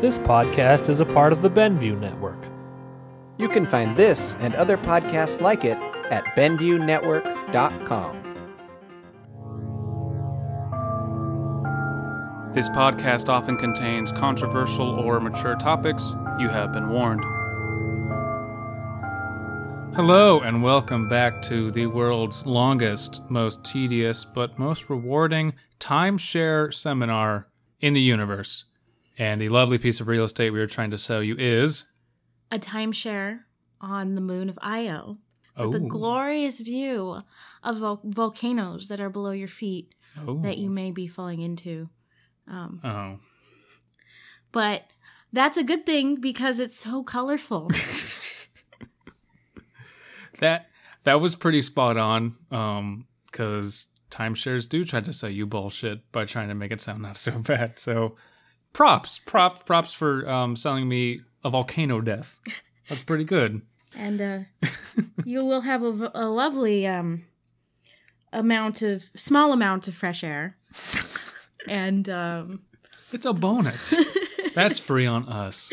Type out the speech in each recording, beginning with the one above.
This podcast is a part of the Benview Network. You can find this and other podcasts like it at BenviewNetwork.com. This podcast often contains controversial or mature topics. You have been warned. Hello, and welcome back to the world's longest, most tedious, but most rewarding timeshare seminar in the universe. And the lovely piece of real estate we are trying to sell you is. a timeshare on the moon of Io Oh, with a glorious view of vol- volcanoes that are below your feet oh, that you may be falling into. Um, Oh. but that's a good thing because it's so colorful. That that was pretty spot on. Um, because timeshares do try to sell you bullshit by trying to make it sound not so bad. So props, prop, props for um selling me a volcano death. That's pretty good. and uh, you will have a lovely um, amount of small amount of fresh air. and um, It's a bonus. That's free on us.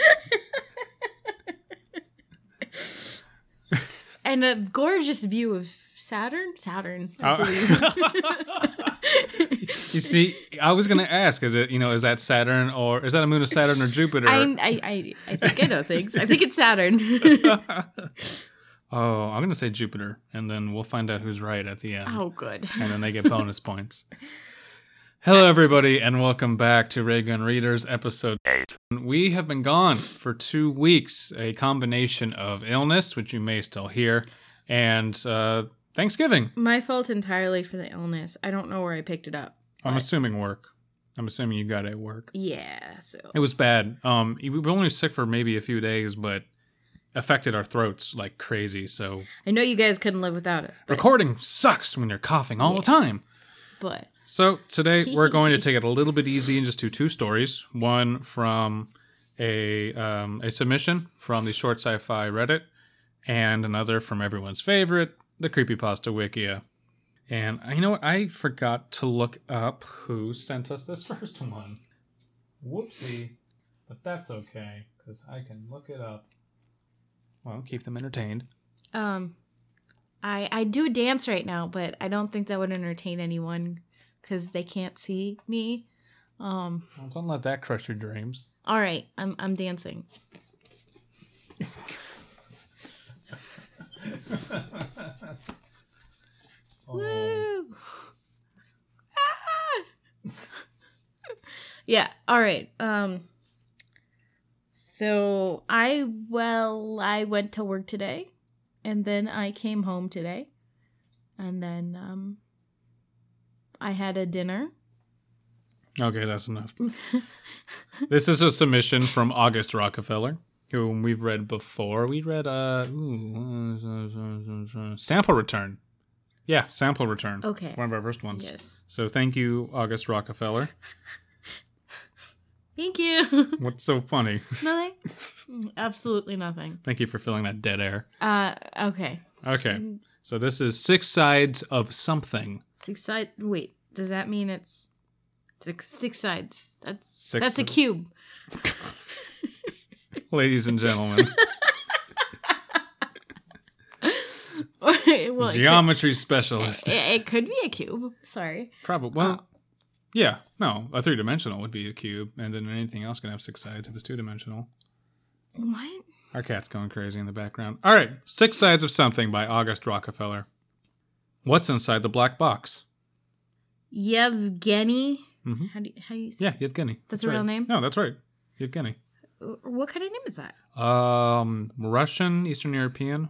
and a gorgeous view of Saturn. Saturn. I Uh, believe. You see, I was gonna ask, is it you know, is that Saturn or is that a moon of Saturn or Jupiter? I, I, I, I think I know things. I think it's Saturn. oh, I'm gonna say Jupiter, and then we'll find out who's right at the end. oh, good. and then they get bonus points. Hello, everybody, and welcome back to Raygun Readers, episode 8. We have been gone for two weeks, a combination of illness, which you may still hear, and uh, Thanksgiving. My fault entirely for the illness. I don't know where I picked it up. I'm assuming work. I'm assuming you got it at work. Yeah, so. It was bad. Um, we were only sick for maybe a few days, but affected our throats like crazy. So I know you guys couldn't live without us, recording sucks when you're coughing all the time. but So today we're going to take it a little bit easy and just do two stories. One from a um, a submission from the short sci-fi Reddit, and another from everyone's favorite, the creepypasta Wikia. And you know what? I forgot to look up who sent us this first one. Whoopsie, but that's okay because I can look it up. Well, keep them entertained. um, I I do a dance right now, but I don't think that would entertain anyone because they can't see me. Um. Well, don't let that crush your dreams. All right, I'm I'm dancing. Woo! Ah! yeah. All right. Um. So I well I went to work today, and then I came home today, and then um. I had a dinner. Okay, that's enough. this is a submission from August Rockefeller, whom we've read before. We read uh ooh, sample return. Yeah, sample return. Okay. One of our first ones. Yes. So thank you, August Rockefeller. Thank you. What's so funny? nothing. Absolutely nothing. Thank you for filling that dead air. Uh. Okay. Okay. So this is six sides of something. Six side. Wait, does that mean it's six six sides? That's Six that's a cube. Ladies and gentlemen, well, it could, geometry specialist. it, it could be a cube. Sorry. Probably. Well, yeah. No, a three dimensional would be a cube, and then anything else can have six sides if it's two dimensional. What? Our cat's going crazy in the background. All right, Six Sides of Something by August Rockefeller. What's inside the black box? Yevgeny. Mhm. How do you, how do you say? Yeah, Yevgeny. That's a real name? No, that's right. Yevgeny. What kind of name is that? Um, Russian, Eastern European.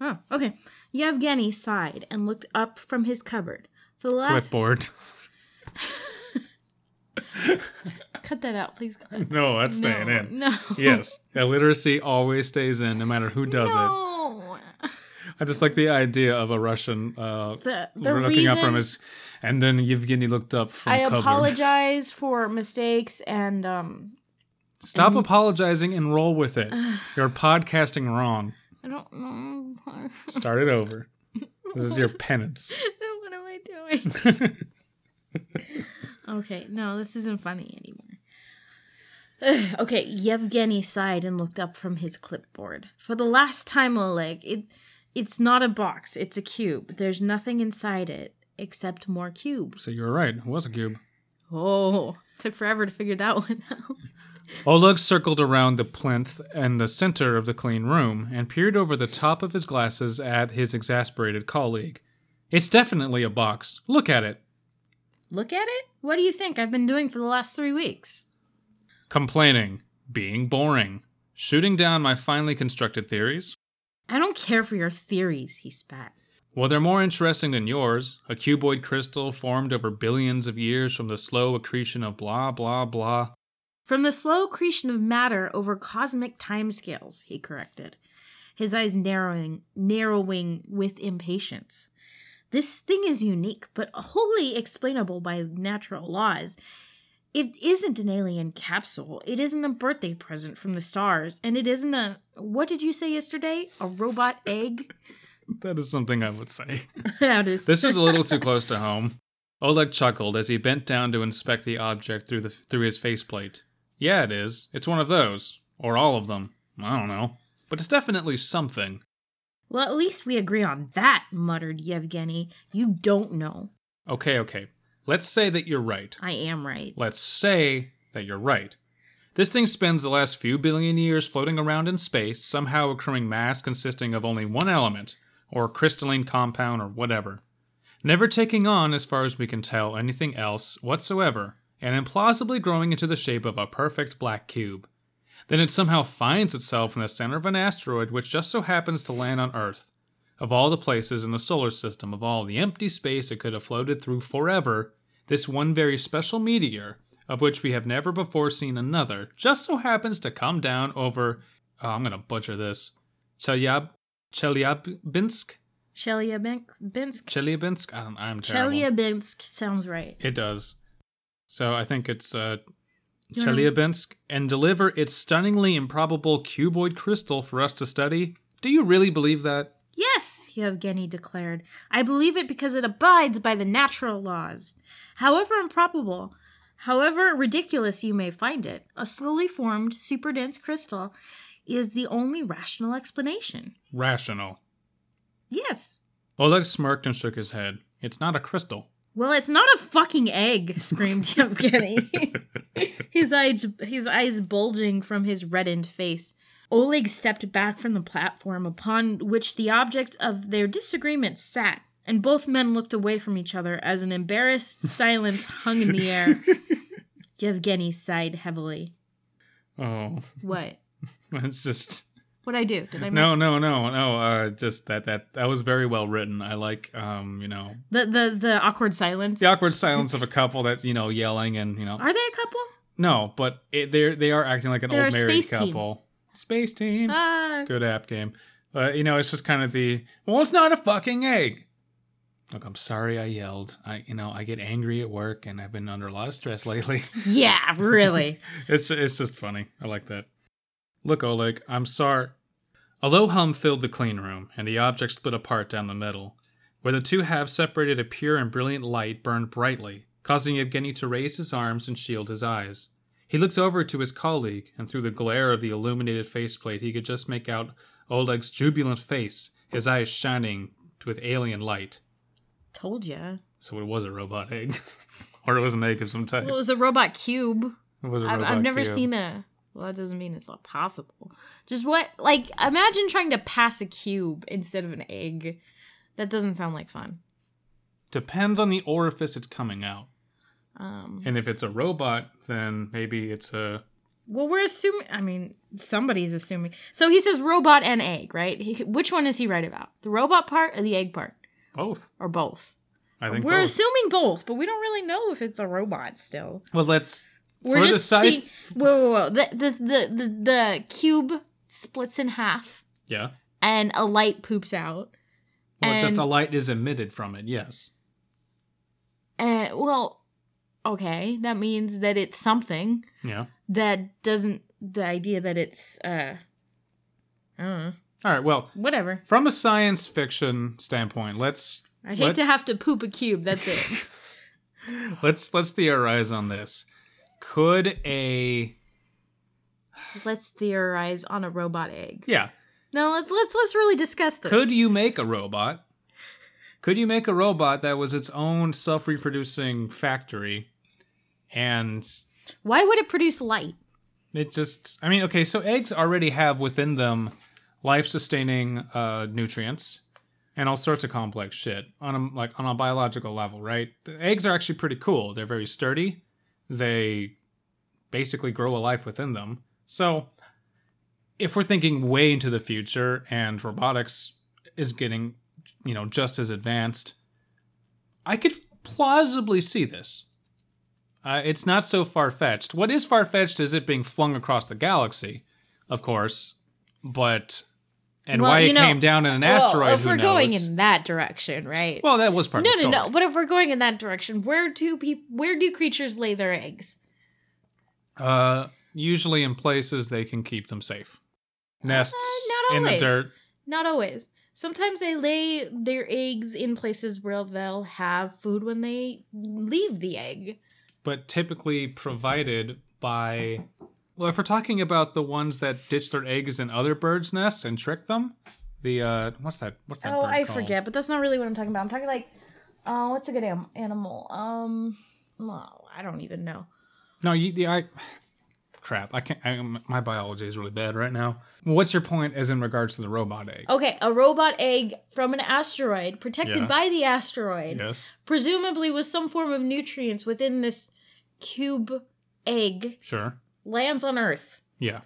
Oh, okay. Yevgeny sighed and looked up from his cupboard. The last Clipboard. cut that out, please. Cut that. no, that's staying no, in. No. Yes, illiteracy always stays in, no matter who does it. no. I just like the idea of a Russian uh, The the looking reason up from his, and then Yevgeny looked up from I cupboard. I apologize for mistakes and um Stop apologizing and roll with it. You're podcasting wrong. I don't know. Start it over. This is your penance. what am I doing? okay, no, this isn't funny anymore. okay, Yevgeny sighed and looked up from his clipboard. For the last time, Oleg, it it's not a box, it's a cube. There's nothing inside it except more cubes. So you were right. It was a cube. Oh, took forever to figure that one out. Oleg circled around the plinth and the center of the clean room and peered over the top of his glasses at his exasperated colleague. It's definitely a box. Look at it. Look at it? What do you think I've been doing for the last three weeks? Complaining, being boring, shooting down my finely constructed theories. I don't care for your theories, he spat. Well, they're more interesting than yours. A cuboid crystal formed over billions of years from the slow accretion of blah, blah, blah. From the slow accretion of matter over cosmic timescales, he corrected, his eyes narrowing, narrowing with impatience. This thing is unique, but wholly explainable by natural laws. It isn't an alien capsule. It isn't a birthday present from the stars. And it isn't a. What did you say yesterday? A robot egg? That is something I would say. that is. This is a little too close to home. Oleg chuckled as he bent down to inspect the object through the through his faceplate. Yeah, it is. It's one of those, or all of them. I don't know, but it's definitely something. Well, at least we agree on that, muttered Yevgeny. You don't know. Okay, okay. Let's say that you're right. I am right. Let's say that you're right. This thing spends the last few billion years floating around in space, somehow accruing mass consisting of only one element, or crystalline compound, or whatever. Never taking on, as far as we can tell, anything else whatsoever, and implausibly growing into the shape of a perfect black cube. Then it somehow finds itself in the center of an asteroid which just so happens to land on Earth. Of all the places in the solar system, of all the empty space it could have floated through forever, this one very special meteor, of which we have never before seen another, just so happens to come down over. Oh, I'm gonna butcher this. Chelyab, Chelyabinsk, Chelyabinsk? Chelyabinsk. I don't, I'm terrible. Chelyabinsk sounds right. It does. So I think it's uh, Chelyabinsk and deliver its stunningly improbable cuboid crystal for us to study. Do you really believe that? Yes, Yevgeny declared. I believe it because it abides by the natural laws. However improbable, however ridiculous you may find it, a slowly formed, super dense crystal is the only rational explanation. Rational. Yes. Oleg smirked and shook his head. It's not a crystal. Well, it's not a fucking egg, screamed Yevgeny. his eyes his eyes bulging from his reddened face. Oleg stepped back from the platform upon which the object of their disagreement sat, and both men looked away from each other as an embarrassed silence hung in the air. Yevgeny sighed heavily. Oh, What? it's just What I do? Did I miss no, no, no, no. Uh, just that that that was very well written. I like, um, you know, the the the awkward silence? the awkward silence of a couple that's you know yelling and you know Are they a couple? no, but it, they're they are acting like an They're old married space team. couple. Space team. Ah, Good app game. But you know, it's just kind of the well, it's not a fucking egg. Look, I'm sorry I yelled. I you know, I get angry at work and I've been under a lot of stress lately. yeah, really. it's it's just funny. I like that. Look, Oleg, I'm sorry. A low hum filled the clean room, and the object split apart down the middle. Where the two halves separated, a pure and brilliant light burned brightly, causing Yevgeny to raise his arms and shield his eyes. He looked over to his colleague, and through the glare of the illuminated faceplate, he could just make out Oleg's jubilant face, his eyes shining with alien light. Told ya. So it was a robot egg. or it was an egg of some type. Well, it was a robot cube. it was a I've, robot I've never cube. seen a. Well, that doesn't mean it's not possible. Just what, like, imagine trying to pass a cube instead of an egg. That doesn't sound like fun. Depends on the orifice it's coming out. Um, And if it's a robot, then maybe it's a. well, we're assuming. I mean, somebody's assuming. So he says robot and egg, right? He, which one is he right about? The robot part or the egg part, Both. or both? I think We're both. assuming both, but we don't really know if it's a robot still. well, let's. We're for the just sci- seeing. Whoa, whoa, whoa! The, the the the the cube splits in half, Yeah. and a light poops out. Well, just a light is emitted from it, yes. Uh, well, okay, that means that it's something Yeah. that doesn't. The idea that it's uh, I don't know, All right, well, whatever. from a science fiction standpoint, let's. I hate to let's- have to poop a cube. That's it. let's let's theorize on this. Could a Let's theorize on a robot egg. Yeah. No, let's let's let's really discuss this. Could you make a robot? Could you make a robot that was its own self-reproducing factory and Why would it produce light? it just I mean, okay, so eggs already have within them life-sustaining uh nutrients and all sorts of complex shit on a like on a biological level, right? The eggs are actually pretty cool. They're very sturdy. They basically grow a life within them. So if we're thinking way into the future and robotics is getting, you know, just as advanced, I could plausibly see this. Uh, it's not so far fetched. What is far fetched is it being flung across the galaxy, of course, but and Well, why you it know- came down in an asteroid. If we're going in that direction, right? well, that was part no, of the no, story. no. But if we're going in that direction, where do people? Where do creatures lay their eggs? Uh, usually in places they can keep them safe. Nests Uh, not in the always. dirt. Not always. Sometimes they lay their eggs in places where they'll have food when they leave the egg. but typically provided by well if we're talking about the ones that ditch their eggs in other birds nests and trick them the uh what's that what's that Oh, I called? forget, but that's not really what I'm talking about. I'm talking like, uh, what's a good am- animal? Um, well, I don't even know. no you the i crap i can't I, my biology is really bad right now what's your point as in regards to the robot egg Okay, a robot egg from an asteroid, protected Yeah. by the asteroid, yes presumably with some form of nutrients within this cube egg, sure lands on Earth yeah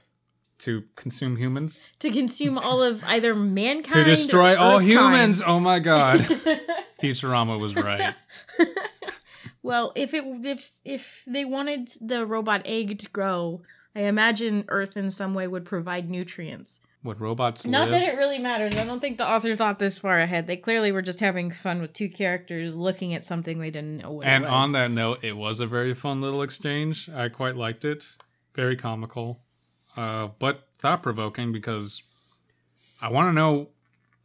to consume humans to consume all of either mankind to destroy or all Earthkind. humans oh my god futurama was right well, if it if if they wanted the robot egg to grow, I imagine Earth in some way would provide nutrients. would robots Not live that it really matters. I don't think the author thought this far ahead. They clearly were just having fun with two characters looking at something they didn't know what And it was. on that note, it was a very fun little exchange. I quite liked it. Very comical, uh, but thought provoking because I want to know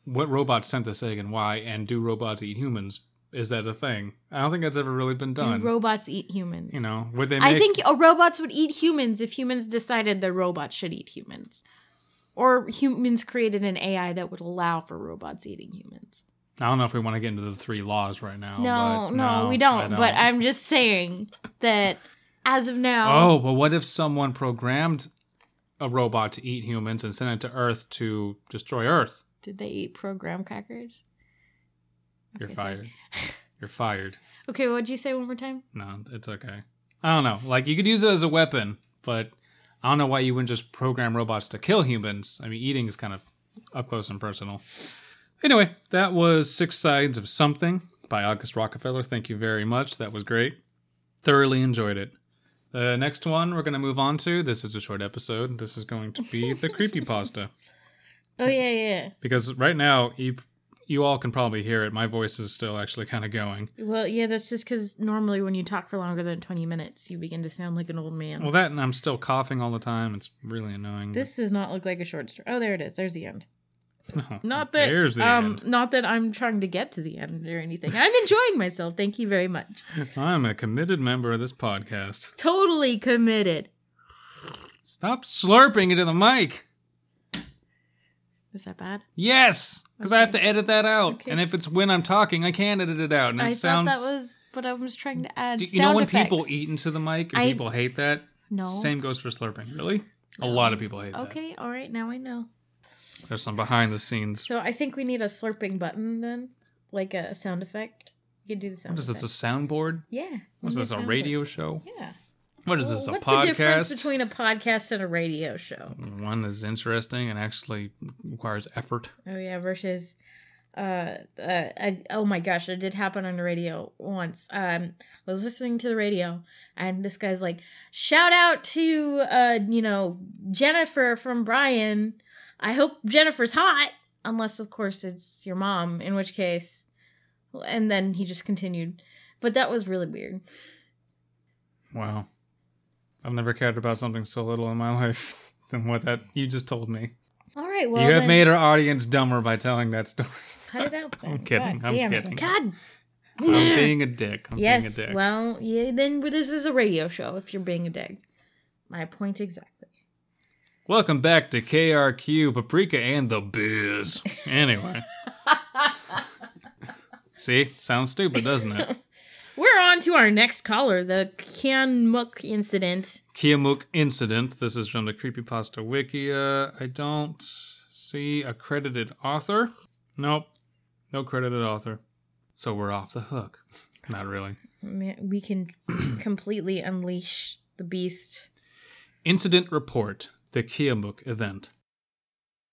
what robots sent this egg and why, and do robots eat humans? Is that a thing? I don't think that's ever really been Do done. robots eat humans? you know, would they? Make, I think uh, robots would eat humans if humans decided that robots should eat humans. Or humans created an AI that would allow for robots eating humans. I don't know if we want to get into the three laws right now. No, but no, we I don't. But I'm just saying that as of now, Oh, but what if someone programmed a robot to eat humans and sent it to Earth to destroy Earth? did they eat program crackers? You're fired. You're fired. Okay, what'd you say one more time? No, it's okay. I don't know. Like you could use it as a weapon, but I don't know why you wouldn't just program robots to kill humans. I mean, eating is kind of up close and personal. Anyway, that was Six Sides of Something by August Rockefeller. Thank you very much. That was great. Thoroughly enjoyed it. The next one we're going to move on to. This is a short episode. This is going to be the creepy pasta. Oh yeah, yeah. Because right now, you you all can probably hear it. My voice is still actually kind of going. Well, yeah, that's just because normally when you talk for longer than 20 minutes, you begin to sound like an old man. Well, that and I'm still coughing all the time. It's really annoying. this does not look like a short story. Oh, there it is. There's the end. No, Not that There's the um end. not that I'm trying to get to the end or anything. I'm enjoying myself. Thank you very much. I'm a committed member of this podcast. Totally committed. Stop slurping into the mic. Is that bad? Yes, because I have to edit that out. Okay, And if it's when I'm talking, I can't edit it out. And it I sounds. thought that was what I was trying to add. Do you know when effects. people eat into the mic and I- people hate that? No. Same goes for slurping. Really? A lot of people hate that. Okay, all right, now I know. There's some behind the scenes. So I think we need a slurping button then, like a sound effect. You can do the sound. What is this? A soundboard? Yeah. What is this? A radio effect. show? Yeah. What is Well, this? A What's the difference between a podcast and a radio show? One is interesting and actually requires effort. Oh yeah, versus uh, uh, uh oh my gosh, it did happen on the radio once. Um I was listening to the radio and this guy's like, "Shout out to uh, you know, Jennifer from Brian. I hope Jennifer's hot." Unless of course it's your mom, in which case and then he just continued. But that was really weird. Wow. I've never cared about something so little in my life than what that you just told me. All right, well you have then, made our audience dumber by telling that story. cut it out. Then. I'm kidding, God I'm kidding. It. God. I'm being a dick. I'm yes. being a dick. Well, yeah. Then this is a radio show. If you're being a dick, my point exactly. Welcome back to KRQ, Paprika, and the Biz. Anyway. See? Sounds stupid, doesn't it? We're on to our next caller, the Kianmuk incident. Kiamuk incident. This is from the Creepypasta Wiki. Uh, I don't see a credited author. Nope. No credited author. So we're off the hook. Not really. We can completely unleash the beast. Incident Report The Kiamuk Event.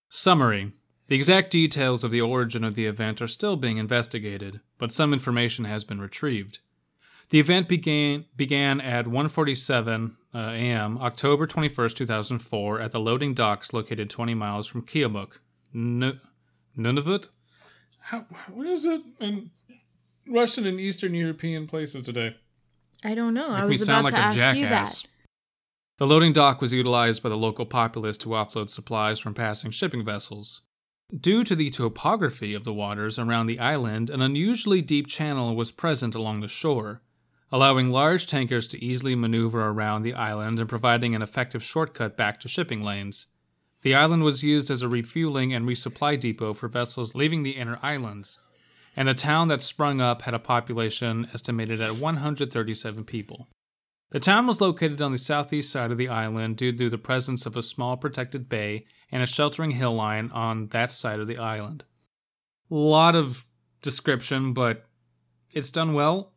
Summary The exact details of the origin of the event are still being investigated, but some information has been retrieved. The event began, began at 1:47 uh, a.m. October 21st, 2004 at the loading docks located 20 miles from Kiamuk. N- Nunavut? How, what is it in Russian and Eastern European places today? I don't know. I Make me was sound about like to a ask you that. The loading dock was utilized by the local populace to offload supplies from passing shipping vessels. Due to the topography of the waters around the island, an unusually deep channel was present along the shore, allowing large tankers to easily maneuver around the island and providing an effective shortcut back to shipping lanes. The island was used as a refueling and resupply depot for vessels leaving the inner islands, and the town that sprung up had a population estimated at 137 people. The town was located on the southeast side of the island due to the presence of a small protected bay and a sheltering hill line on that side of the island. A lot of description, but it's done well.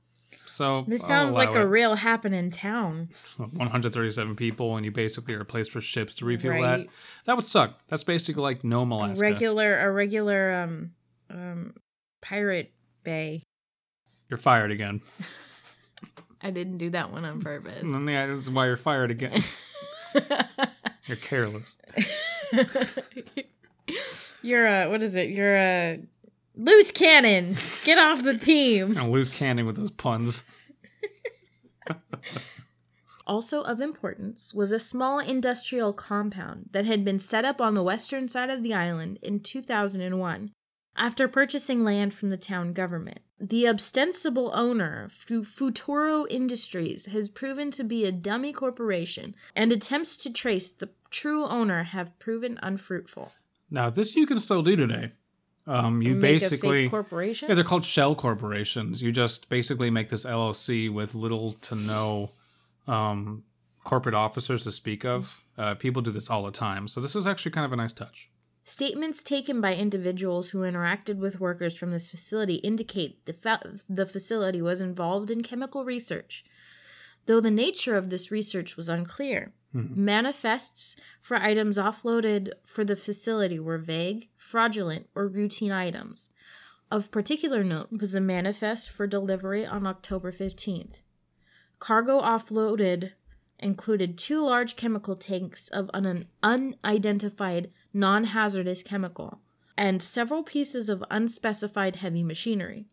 So This sounds like a real happening town. 137 people, and you basically are a place for ships to refuel that. Right. That would suck. That's basically like Nome, Alaska. Regular, a regular um um pirate bay. You're fired again. I didn't do that one on purpose. And yeah, this is why you're fired again. you're careless. You're a what is it? You're a loose cannon. Get off the team. I'm loose cannon with those puns. Also of importance was a small industrial compound that had been set up on the western side of the island in 2001 after purchasing land from the town government. The ostensible owner, Futuro Industries, has proven to be a dummy corporation, and attempts to trace the true owner have proven unfruitful. Now, this you can still do today. Um, you basically corporation. yeah, they're called shell corporations. You just basically make this LLC with little to no um, corporate officers to speak of. Uh, people do this all the time, so this is actually kind of a nice touch. Statements taken by individuals who interacted with workers from this facility indicate the, fa- the facility was involved in chemical research, though the nature of this research was unclear. Mm-hmm. Manifests for items offloaded for the facility were vague, fraudulent, or routine items. Of particular note was a manifest for delivery on October 15th. Cargo offloaded included two large chemical tanks of an unidentified non hazardous chemical and several pieces of unspecified heavy machinery.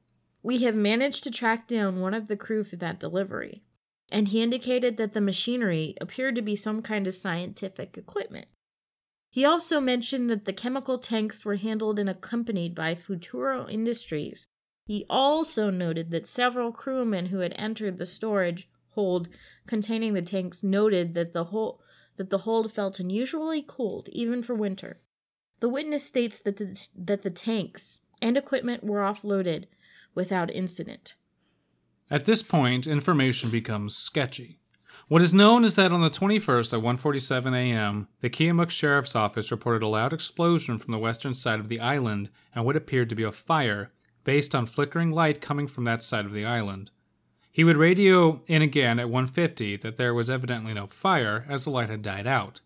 We have managed to track down one of the crew for that delivery, and he indicated that the machinery appeared to be some kind of scientific equipment. He also mentioned that the chemical tanks were handled and accompanied by Futuro Industries. He also noted that several crewmen who had entered the storage hold containing the tanks noted that the whole that the hold felt unusually cold even for winter. The witness states that the, that the tanks and equipment were offloaded without incident. At this point, information becomes sketchy. What is known is that on the 21st at 1:47 a.m., the Kiamuk Sheriff's Office reported a loud explosion from the western side of the island and what appeared to be a fire based on flickering light coming from that side of the island. He would radio in again at 1:50 that there was evidently no fire as the light had died out.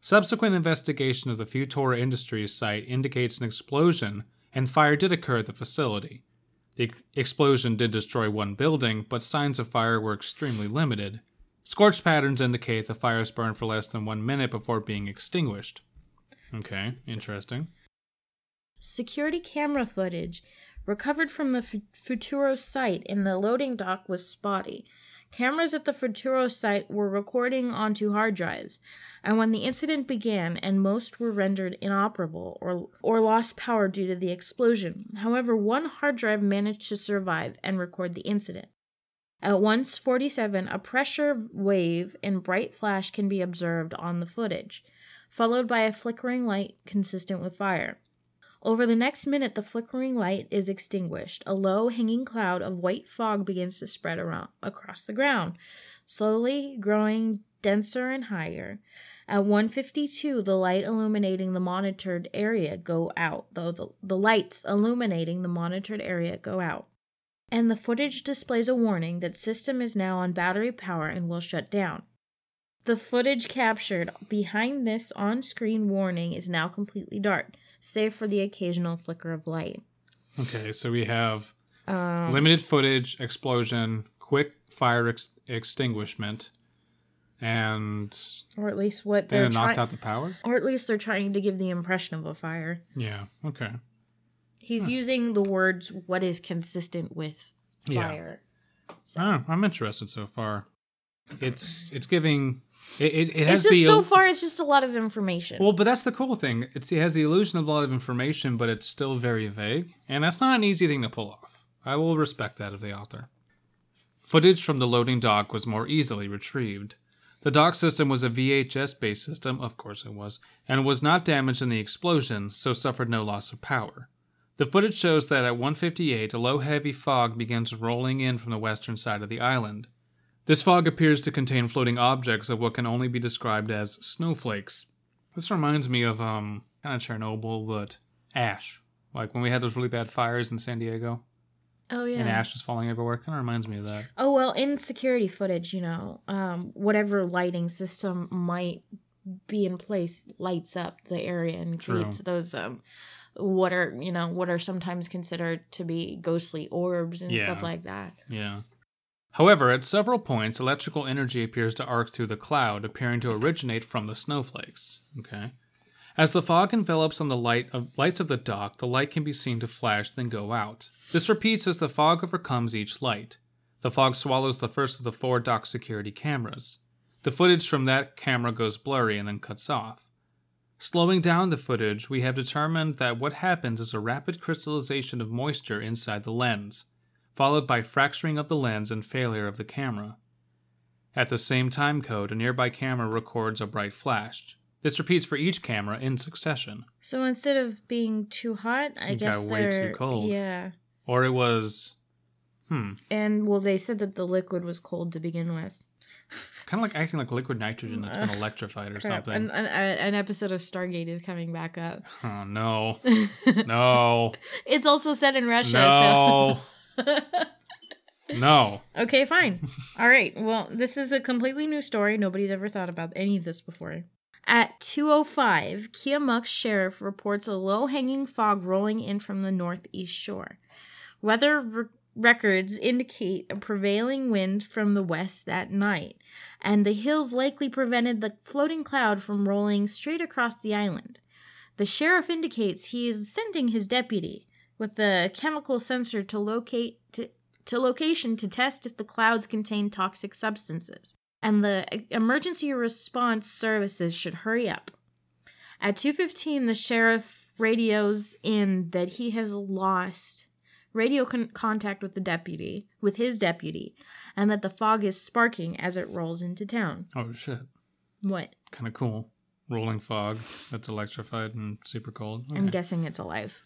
Subsequent investigation of the Futuro Industries site indicates an explosion and fire did occur at the facility. The explosion did destroy one building, but signs of fire were extremely limited. Scorch patterns indicate the fires burned for less than one minute before being extinguished. Okay, interesting. Security camera footage recovered from the Futuro site in the loading dock was spotty. Cameras at the Futuro site were recording onto hard drives, and when the incident began and most were rendered inoperable or, or lost power due to the explosion. However, one hard drive managed to survive and record the incident. At 147, a pressure wave and bright flash can be observed on the footage, followed by a flickering light consistent with fire. Over the next minute, the flickering light is extinguished. A low hanging cloud of white fog begins to spread around across the ground, slowly growing denser and higher. At 152, the light illuminating the monitored area go out, though the, the lights illuminating the monitored area go out. And the footage displays a warning that system is now on battery power and will shut down. The footage captured behind this on screen warning is now completely dark, save for the occasional flicker of light. Okay, so we have Um, limited footage, explosion, quick fire ex- extinguishment, and or at least what they're it knocked trying, out the power. or at least they're trying to give the impression of a fire. Yeah. Okay. He's using the words "what is consistent with Yeah. fire." Oh, I'm interested so far. It's it's giving it it, it It's just the so far. It's just a lot of information. well, but that's the cool thing. It's, it has the illusion of a lot of information, but it's still very vague, and that's not an easy thing to pull off. I will respect that of the author. Footage from the loading dock was more easily retrieved. The dock system was a VHS based system, of course it was, and was not damaged in the explosion, so suffered no loss of power. The footage shows that at 158, a low heavy fog begins rolling in from the western side of the island. This fog appears to contain floating objects of what can only be described as snowflakes. This reminds me of um kind of Chernobyl, but ash. Like when we had those really bad fires in San Diego oh yeah. and ash was falling everywhere. Kind of reminds me of that. Oh well, in security footage, you know, um, whatever lighting system might be in place lights up the area and True. creates those um, what are you know what are sometimes considered to be ghostly orbs and stuff like that. Yeah. However, at several points, electrical energy appears to arc through the cloud, appearing to originate from the snowflakes. Okay. As the fog envelops on the light of lights of the dock, the light can be seen to flash, then go out. This repeats as the fog overcomes each light. The fog swallows the first of the four dock security cameras. The footage from that camera goes blurry and then cuts off. Slowing down the footage, we have determined that what happens is a rapid crystallization of moisture inside the lens, followed by fracturing of the lens and failure of the camera. At the same time code, a nearby camera records a bright flash. This repeats for each camera in succession. So instead of being too hot, I It guess got way too they're cold. yeah. Or it was, hmm, And well, they said that the liquid was cold to begin with. kind of like acting like liquid nitrogen that's been electrified or Crap. something. An, an, an episode of Stargate is coming back up. oh, no. No. It's also set in Russia, so No. Okay, fine. All right. Well, this is a completely new story. Nobody's ever thought about any of this before. At 2:05, Kiamuk's sheriff reports a low-hanging fog rolling in from the northeast shore. Weather re- records indicate a prevailing wind from the west that night, and the hills likely prevented the floating cloud from rolling straight across the island. The sheriff indicates he is sending his deputy with a chemical sensor to locate to to location to test if the clouds contain toxic substances, and the emergency response services should hurry up. At 2:15 the sheriff radios in that he has lost radio con- contact with the deputy, with his deputy, and that the fog is sparking as it rolls into town. Oh, shit. What? Kind of cool. Rolling fog that's electrified and super cold. I'm guessing it's alive.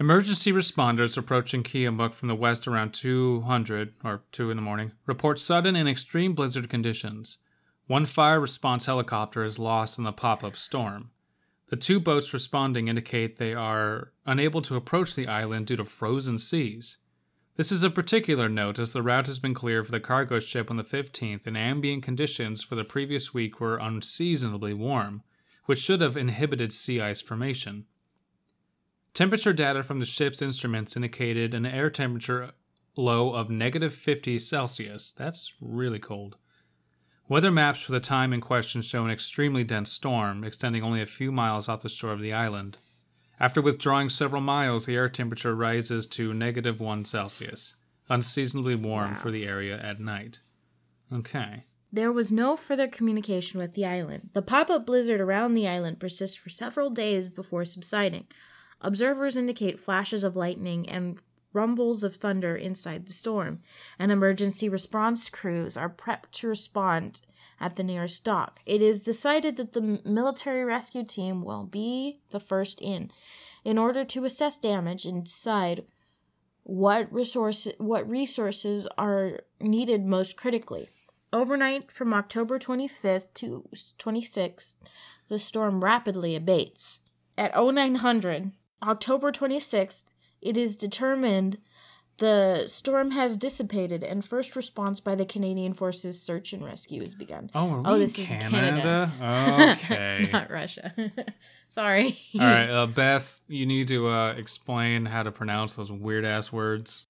Emergency responders approaching Kiamuk from the west around 200 or 2 in the morning report sudden and extreme blizzard conditions. One fire response helicopter is lost in the pop up storm. The two boats responding indicate they are unable to approach the island due to frozen seas. This is of particular note as the route has been cleared for the cargo ship on the 15th and ambient conditions for the previous week were unseasonably warm, which should have inhibited sea ice formation. Temperature data from the ship's instruments indicated an air temperature low of negative 50 Celsius. That's really cold. Weather maps for the time in question show an extremely dense storm, extending only a few miles off the shore of the island. After withdrawing several miles, the air temperature rises to negative 1 Celsius, unseasonably warm Wow. for the area at night. Okay. There was no further communication with the island. The pop up blizzard around the island persists for several days before subsiding. Observers indicate flashes of lightning and rumbles of thunder inside the storm, and emergency response crews are prepped to respond at the nearest dock. It is decided that the military rescue team will be the first in, in order to assess damage and decide what resources what resources are needed most critically. Overnight from October 25th to 26th, the storm rapidly abates. At 0900, October 26th, it is determined the storm has dissipated and first response by the Canadian Forces search and rescue has begun. Oh, are we Oh, this is Canada? Canada. Okay. Not Russia. Sorry. All right, uh, Beth, you need to uh, explain how to pronounce those weird ass words.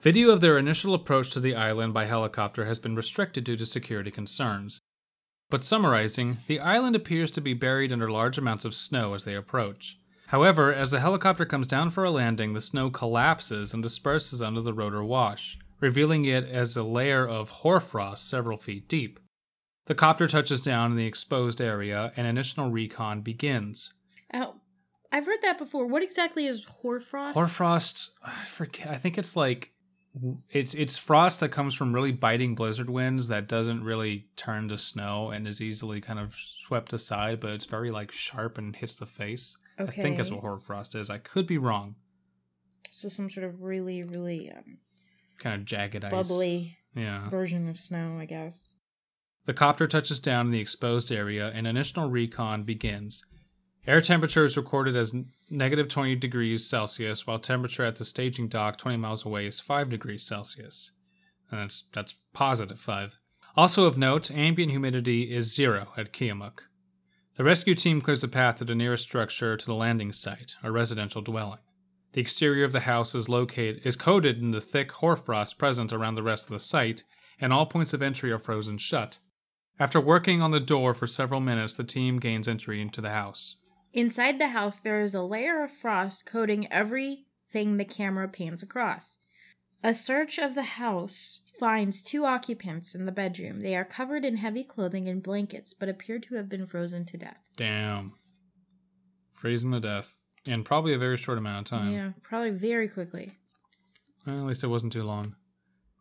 Video of their initial approach to the island by helicopter has been restricted due to security concerns. But summarizing, the island appears to be buried under large amounts of snow as they approach. However, as the helicopter comes down for a landing, the snow collapses and disperses under the rotor wash, revealing it as a layer of hoarfrost several feet deep. The copter touches down in the exposed area and initial recon begins. Oh, I've heard that before. What exactly is hoarfrost? Hoarfrost, I forget. I think it's like it's it's frost that comes from really biting blizzard winds that doesn't really turn to snow and is easily kind of swept aside, but it's very like sharp and hits the face. I think that's what Okay. hoarfrost is. I could be wrong. So some sort of really, really um, Kind of jagged ice. bubbly Yeah. version of snow, I guess. The copter touches down in the exposed area and initial recon begins. Air temperature is recorded as negative 20 degrees Celsius, while temperature at the staging dock 20 miles away is 5 degrees Celsius. And that's, that's positive 5. Also of note, ambient humidity is zero at Kiamuk. The rescue team clears the path to the nearest structure to the landing site, a residential dwelling. The exterior of the house is located is coated in the thick hoarfrost present around the rest of the site, and all points of entry are frozen shut. After working on the door for several minutes, the team gains entry into the house. Inside the house, there is a layer of frost coating everything the camera pans across. A search of the house finds two occupants in the bedroom. They are covered in heavy clothing and blankets, but appear to have been frozen to death. Damn. Freezing to death. In probably a very short amount of time. Yeah, probably very quickly. Well, at least it wasn't too long.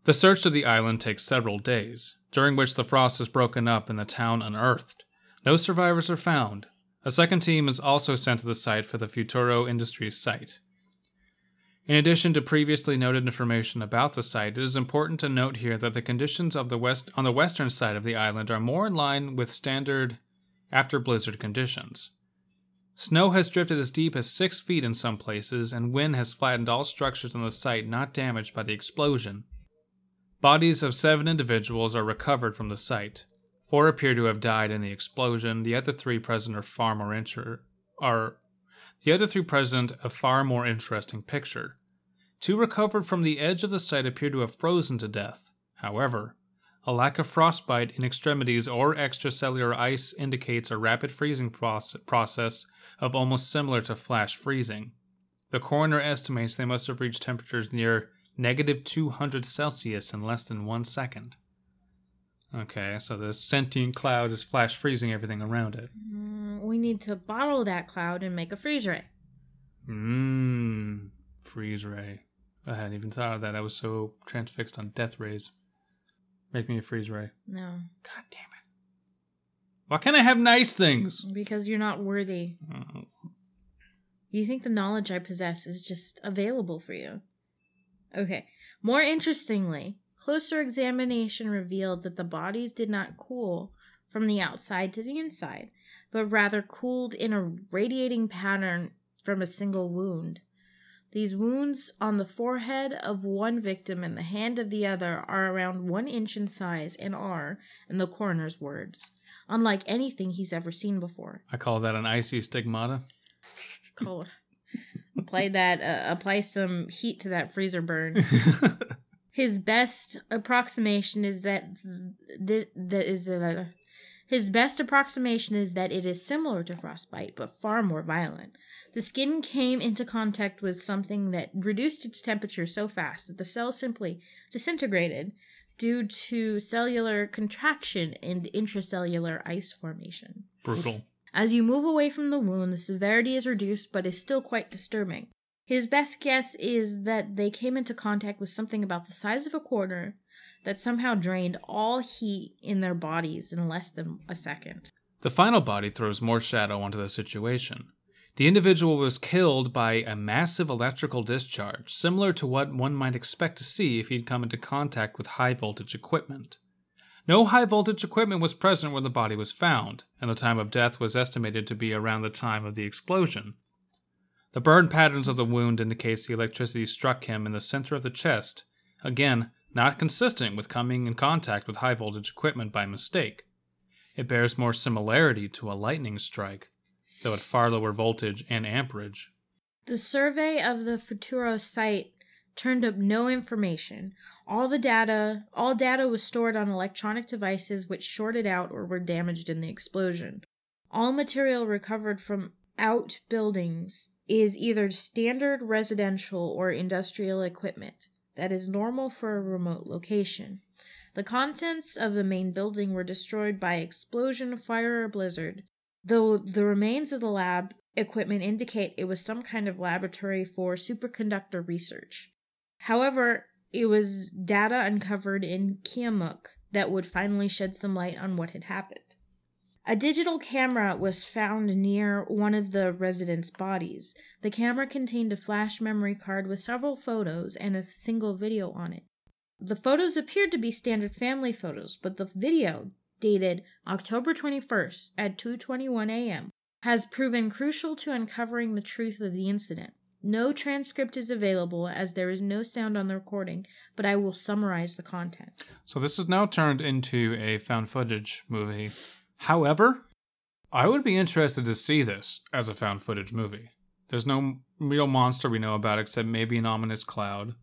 The search of the island takes several days, during which the frost is broken up and the town unearthed. No survivors are found. A second team is also sent to the site for the Futuro Industries site. In addition to previously noted information about the site, it is important to note here that the conditions of the west on the western side of the island are more in line with standard after blizzard conditions. Snow has drifted as deep as six feet in some places, and wind has flattened all structures on the site not damaged by the explosion. Bodies of seven individuals are recovered from the site. Four appear to have died in the explosion. The other three present are far more injured, are the other three present a far more interesting picture. Two recovered from the edge of the site appear to have frozen to death. However, a lack of frostbite in extremities or extracellular ice indicates a rapid freezing process of almost similar to flash freezing. The coroner estimates they must have reached temperatures near negative 200 Celsius in less than one second. Okay, so this sentient cloud is flash freezing everything around it. Mm, we need to bottle that cloud and make a freeze ray. Mmm, freeze ray. I hadn't even thought of that. I was so transfixed on death rays. Make me a freeze ray. No, God damn it. Why can't I have nice things? because you're not worthy. Oh, You think the knowledge I possess is just available for you. Okay. More interestingly, closer examination revealed that the bodies did not cool from the outside to the inside, but rather cooled in a radiating pattern from a single wound. These wounds on the forehead of one victim and the hand of the other are around one inch in size and are, in the coroner's words, unlike anything he's ever seen before. I call that an icy stigmata. cold. apply that. Uh, apply some heat to that freezer burn. His best approximation is that th- that is uh, his best approximation is that it is similar to frostbite, but far more violent. The skin came into contact with something that reduced its temperature so fast that the cell simply disintegrated due to cellular contraction and intracellular ice formation. Brutal. As you move away from the wound, the severity is reduced but is still quite disturbing. His best guess is that they came into contact with something about the size of a quarter that somehow drained all heat in their bodies in less than a second. The final body throws more shadow onto the situation. The individual was killed by a massive electrical discharge, similar to what one might expect to see if he'd come into contact with high voltage equipment. No high voltage equipment was present when the body was found, and the time of death was estimated to be around the time of the explosion. The burn patterns of the wound indicates the electricity struck him in the center of the chest, again, not consistent with coming in contact with high voltage equipment by mistake. It bears more similarity to a lightning strike, though at far lower voltage and amperage. The survey of the Futuro site turned up no information. All the data, all data was stored on electronic devices which shorted out or were damaged in the explosion. All material recovered from outbuildings is either standard residential or industrial equipment that is normal for a remote location. The contents of the main building were destroyed by explosion, fire, or blizzard, though the remains of the lab equipment indicate it was some kind of laboratory for superconductor research. However, it was data uncovered in Kiamuk that would finally shed some light on what had happened. A digital camera was found near one of the residents' bodies. The camera contained a flash memory card with several photos and a single video on it. The photos appeared to be standard family photos, but the video, dated October 21st at 2:21 a.m., has proven crucial to uncovering the truth of the incident. No transcript is available as there is no sound on the recording, but I will summarize the content. So this is now turned into a found footage movie. However, I would be interested to see this as a found footage movie. There's no real monster we know about except maybe an ominous cloud.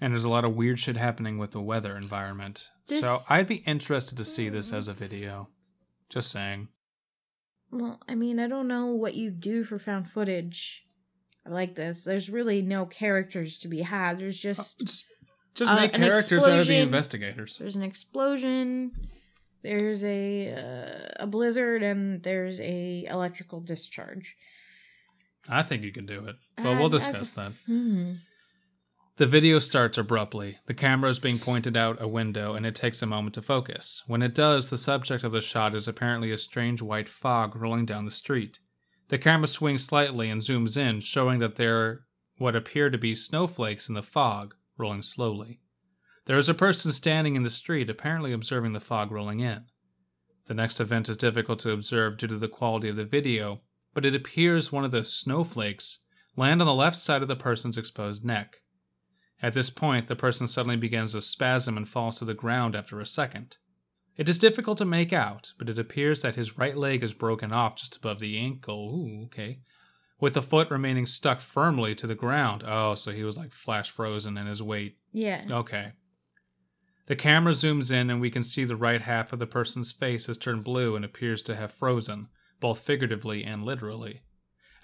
And there's a lot of weird shit happening with the weather environment. So I'd be interested to see this as a video. Just saying. Well, I mean, I don't know what you do for found footage I like this. There's really no characters to be had. There's just Just, just Uh, make an characters out of the investigators. there's an explosion, there's a uh, a blizzard, and there's a electrical discharge. I think you can do it. But Uh, we'll I've- discuss that. Hmm. The video starts abruptly. The camera is being pointed out a window and it takes a moment to focus. When it does, the subject of the shot is apparently a strange white fog rolling down the street. The camera swings slightly and zooms in, showing that there are what appear to be snowflakes in the fog, rolling slowly. There is a person standing in the street, apparently observing the fog rolling in. The next event is difficult to observe due to the quality of the video, but it appears one of the snowflakes land on the left side of the person's exposed neck. At this point, the person suddenly begins a spasm and falls to the ground after a second. It is difficult to make out, but it appears that his right leg is broken off just above the ankle. Ooh, okay. With the foot remaining stuck firmly to the ground. Oh, so he was like flash frozen in his weight. Yeah. Okay. The camera zooms in and we can see the right half of the person's face has turned blue and appears to have frozen, both figuratively and literally.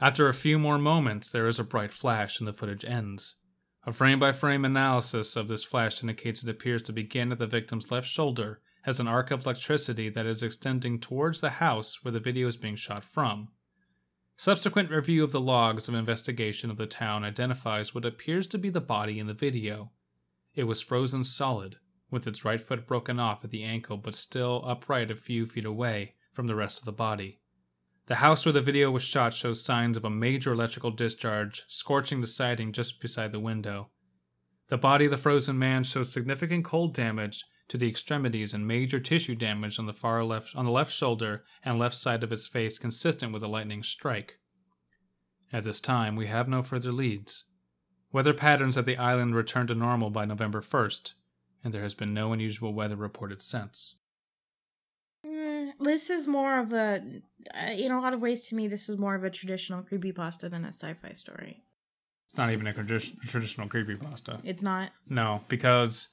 After a few more moments, there is a bright flash and the footage ends. A frame by frame analysis of this flash indicates it appears to begin at the victim's left shoulder as an arc of electricity that is extending towards the house where the video is being shot from. Subsequent review of the logs of investigation of the town identifies what appears to be the body in the video. It was frozen solid, with its right foot broken off at the ankle but still upright a few feet away from the rest of the body. The house where the video was shot shows signs of a major electrical discharge, scorching the siding just beside the window. The body of the frozen man shows significant cold damage to the extremities and major tissue damage on the far left on the left shoulder and left side of his face consistent with a lightning strike. At this time, we have no further leads. Weather patterns at the island returned to normal by November 1st, and there has been no unusual weather reported since. Mm, this is more of a, uh, in a lot of ways to me, this is more of a traditional creepypasta than a sci-fi story. It's not even a tradi- traditional creepypasta. It's not. No, because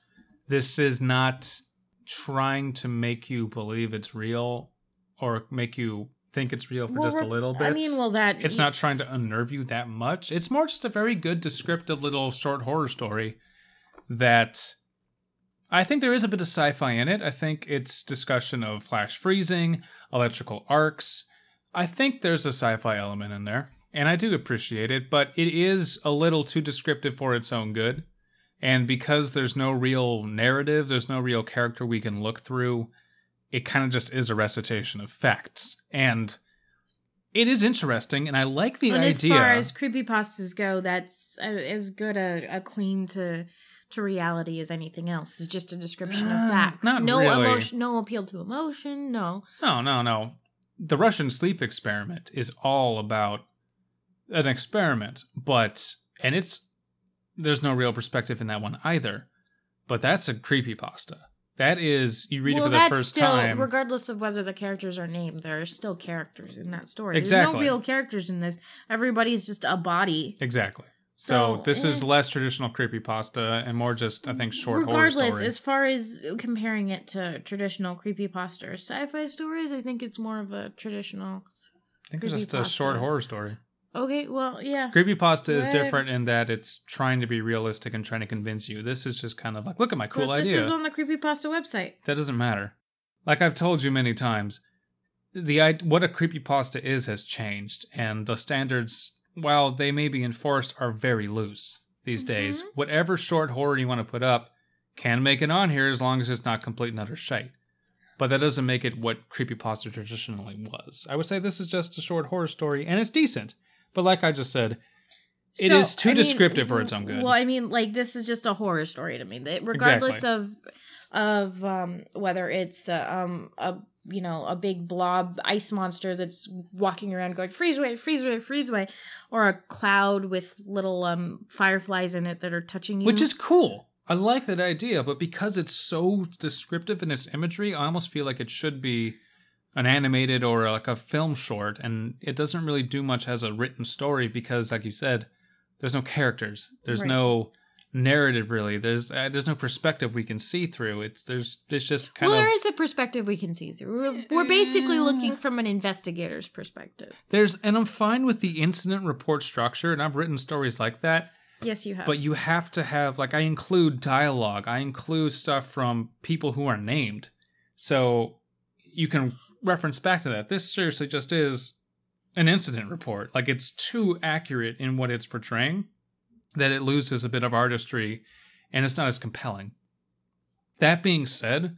this is not trying to make you believe it's real or make you think it's real for Well, just a little bit. I mean, well, that it's not trying to unnerve you that much. It's more just a very good descriptive little short horror story that I think there is a bit of sci-fi in it. I think it's discussion of flash freezing, electrical arcs. I think there's a sci-fi element in there. and I do appreciate it, but it is a little too descriptive for its own good. And because there's no real narrative, there's no real character we can look through, it kind of just is a recitation of facts. And it is interesting, and I like the and idea. as far as creepypastas go, that's as good a, a claim to to reality as anything else. It's just a description Uh, of facts. not no really. emotion, no appeal to emotion. No. No, no, no. The Russian sleep experiment is all about an experiment, but and it's there's no real perspective in that one either. But that's a creepy pasta. That is you read well, it for the that's first still, time. regardless of whether the characters are named, there are still characters in that story. There's Exactly. no real characters in this. Everybody's just a body. exactly. So, So, this is less traditional creepy pasta and more just I think short Regardless, horror story. Regardless, as far as comparing it to traditional creepypasta or sci-fi stories, I think it's more of a traditional. I think it's just a short horror story. Okay, well, yeah. Creepypasta is different in that it's trying to be realistic and trying to convince you. This is just kind of like, look at my cool but this idea. is on the creepypasta website. That doesn't matter. Like I've told you many times, the what a creepypasta is has changed, and the standards, while they may be enforced, are very loose these days. Mhm. Whatever short horror you want to put up can make it on here as long as it's not complete and utter shite. But that doesn't make it what creepypasta traditionally was. I would say this is just a short horror story, and it's decent. But like I just said, it So, is too I mean, descriptive for its own good. Well, I mean, like this is just a horror story to me. That regardless of of um, whether it's uh, um, a you know a big blob ice monster that's walking around going freeze away, freeze away, freeze away, or a cloud with little um, fireflies in it that are touching you. Which is cool. I like that idea, but because it's so descriptive in its imagery, I almost feel like it should be an animated or like a film short, and it doesn't really do much as a written story because, like you said, there's no characters, there's Right. no narrative really, there's uh, there's no perspective we can see through. It's there's it's just kind well, of there is a perspective we can see through. We're, we're basically looking from an investigator's perspective. there's and I'm fine with the incident report structure, and I've written stories like that. Yes, you have. but you have to have like i include dialogue i include stuff from people who are named so you can reference back to that this seriously just is an incident report like it's too accurate in what it's portraying that it loses a bit of artistry and it's not as compelling. That being said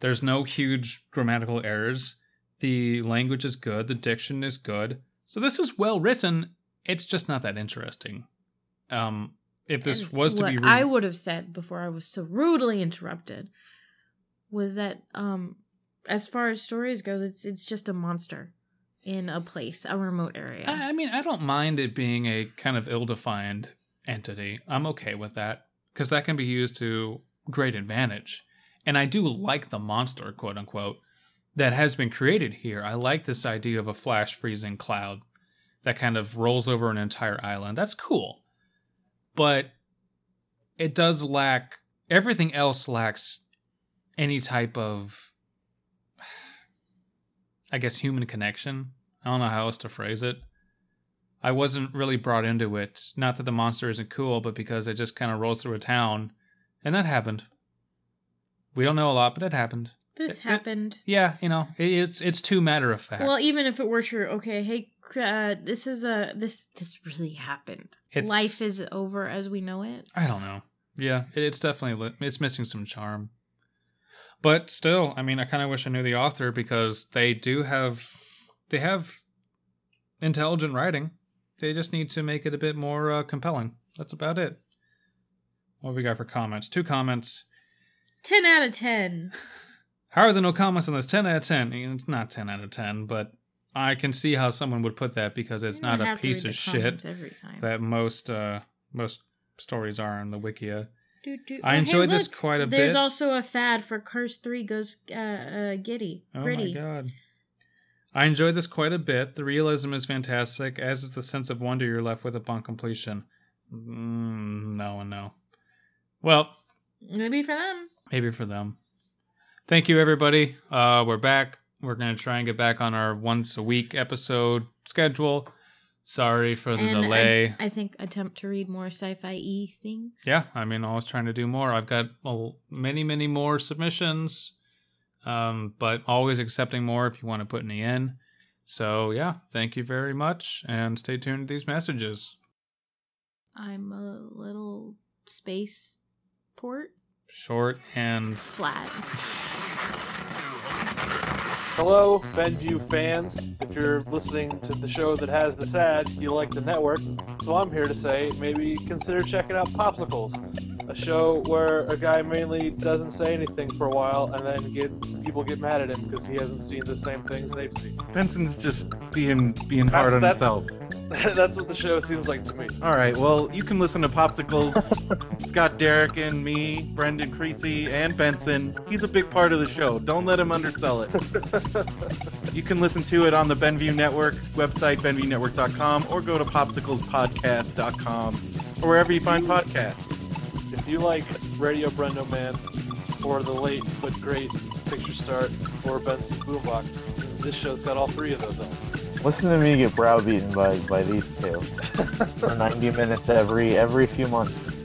there's no huge grammatical errors. The language is good. The diction is good. So this is well written. It's just not that interesting. Um if this And was to be re- I would have said before I was so rudely interrupted was that um as far as stories go, it's it's just a monster in a place, a remote area. I, I mean i don't mind it being a kind of ill-defined entity. I'm okay with that because that can be used to great advantage. And i do like the monster quote unquote that has been created here. I like this idea of a flash freezing cloud that kind of rolls over an entire island. That's cool. But it does lack everything else lacks any type of i guess human connection. I don't know how else to phrase it i wasn't really brought into it not that the monster isn't cool but because it just kind of rolls through a town and that happened we don't know a lot but it happened this it- happened. yeah you know it, it's it's too matter of fact Well, even if it were true, okay, hey, uh, this is a this this really happened. It's- Life is over as we know it. I don't know. Yeah, it, it's definitely it's missing some charm. But still, I mean, I kind of wish I knew the author because they do have they have intelligent writing. They just need to make it a bit more uh, compelling. That's about it. What we got for comments? Two comments. Ten out of ten. How are there no comments on this? Ten out of ten. It's not ten out of ten, but I can see how someone would put that because it's not a piece of shit comments every time. that most uh most stories are in the wikia. Do, do. I Oh, hey, enjoyed this look, quite a There's bit. There's also a fad for Curse Three goes uh, uh giddy, Oh my god. I enjoyed this quite a bit. The realism is fantastic, as is the sense of wonder you're left with upon completion. Mm, no and no. Well, Maybe for them. maybe for them. Thank you, everybody. Uh, we're back. We're going to try and get back on our once a week episode schedule. Sorry for the And delay. I, I think attempt to read more sci-fi e things. yeah, I mean, always trying to do more. I've got well, many, many more submissions, um, but always accepting more if you want to put any in. So, yeah, thank you very much and stay tuned to these messages. I'm a little space port Short and flat. Hello, Benview fans. If you're listening to the show that has this ad, you like the network. So I'm here to say maybe consider checking out Popsicles, a show where a guy mainly doesn't say anything for a while and then get people get mad at him because he hasn't seen the same things they've seen. Benson's just being being hard on That's- himself. That's what the show seems like to me. All right, well, you can listen to Popsicles. it's got Derek and me, Brendan Creasy, and Benson. He's a big part of the show. Don't let him undersell it. you can listen to it on the Benview Network website, benviewnetwork.com, or go to popsiclespodcast.com, or wherever you find podcasts. If you like Radio Brendo Man, or the late but great Picture Start, or Benson's Boombox, this show's got all three of those on. Listen to me get browbeaten by by these two for 90 minutes every every few months.